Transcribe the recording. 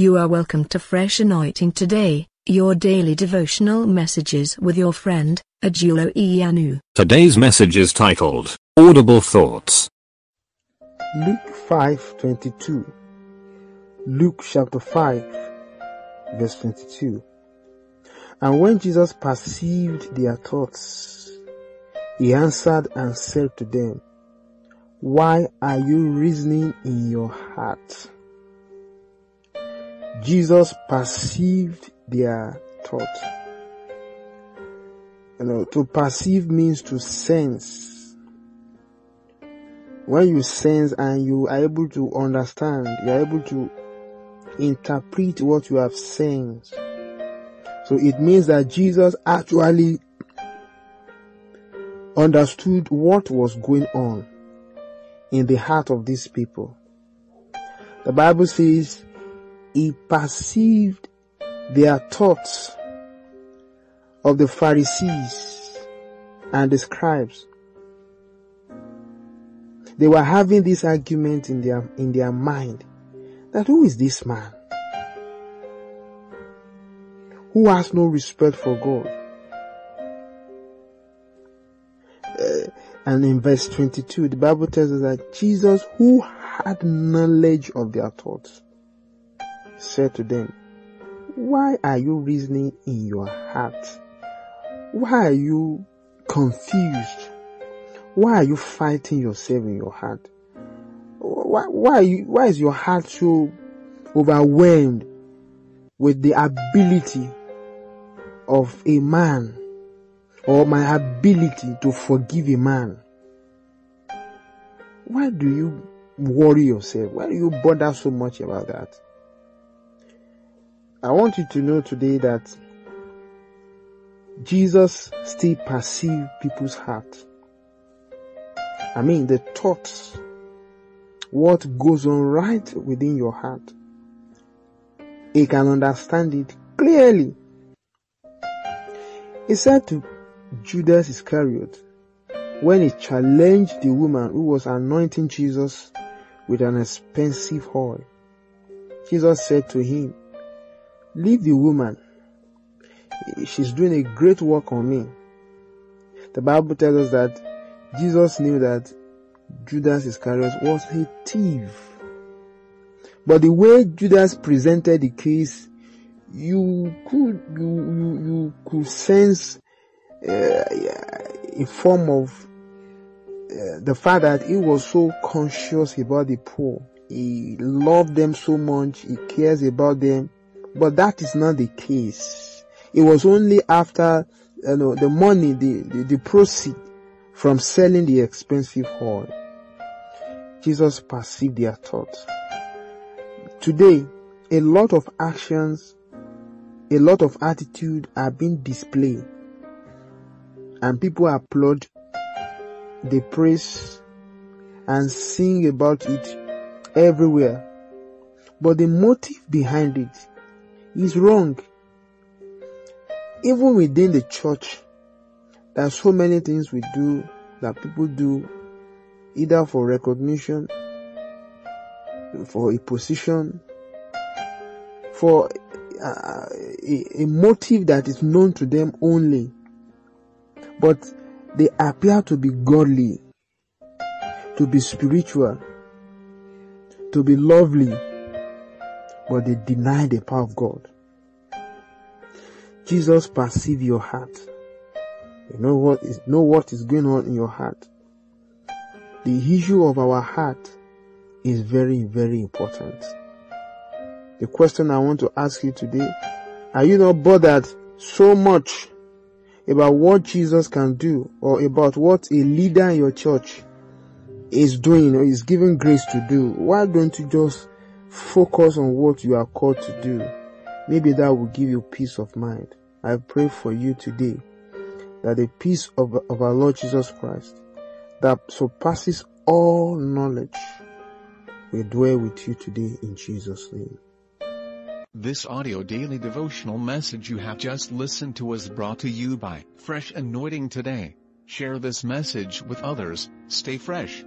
You are welcome to Fresh Anointing today, your daily devotional messages with your friend, Ajulo Iyanu. Today's message is titled Audible Thoughts. Luke 5:22 Luke chapter 5 verse 22 And when Jesus perceived their thoughts he answered and said to them Why are you reasoning in your heart Jesus perceived their thoughts you know to perceive means to sense when you sense and you are able to understand, you are able to interpret what you have sensed. So it means that Jesus actually understood what was going on in the heart of these people. The Bible says he perceived their thoughts of the Pharisees and the scribes. They were having this argument in their in their mind that who is this man? Who has no respect for God? Uh, and in verse 22 the bible tells us that jesus who had knowledge of their thoughts said to them why are you reasoning in your heart why are you confused why are you fighting yourself in your heart? Why, why, you, why is your heart so overwhelmed with the ability of a man or my ability to forgive a man? Why do you worry yourself? Why do you bother so much about that? I want you to know today that Jesus still perceives people's heart. I mean, the thoughts, what goes on right within your heart. He can understand it clearly. He said to Judas Iscariot, when he challenged the woman who was anointing Jesus with an expensive oil, Jesus said to him, Leave the woman. She's doing a great work on me. The Bible tells us that Jesus knew that Judas Iscariot was a thief. But the way Judas presented the case, you could you you, you could sense uh, a form of uh, the fact that he was so conscious about the poor. He loved them so much. He cares about them. But that is not the case. It was only after you know the money, the the, the proceed from selling the expensive oil. Jesus perceived their thoughts. Today, a lot of actions, a lot of attitude are being displayed and people applaud, they praise and sing about it everywhere. But the motive behind it is wrong. Even within the church, there are so many things we do that people do either for recognition, for a position, for uh, a, a motive that is known to them only. But they appear to be godly, to be spiritual, to be lovely, but they deny the power of God. Jesus perceive your heart. You know what is know what is going on in your heart. The issue of our heart is very, very important. The question I want to ask you today, are you not bothered so much about what Jesus can do or about what a leader in your church is doing or is giving grace to do? Why don't you just focus on what you are called to do? Maybe that will give you peace of mind. I pray for you today that the peace of, of our Lord Jesus Christ that surpasses all knowledge will dwell with you today in Jesus' name. This audio daily devotional message you have just listened to was brought to you by Fresh Anointing Today. Share this message with others. Stay fresh.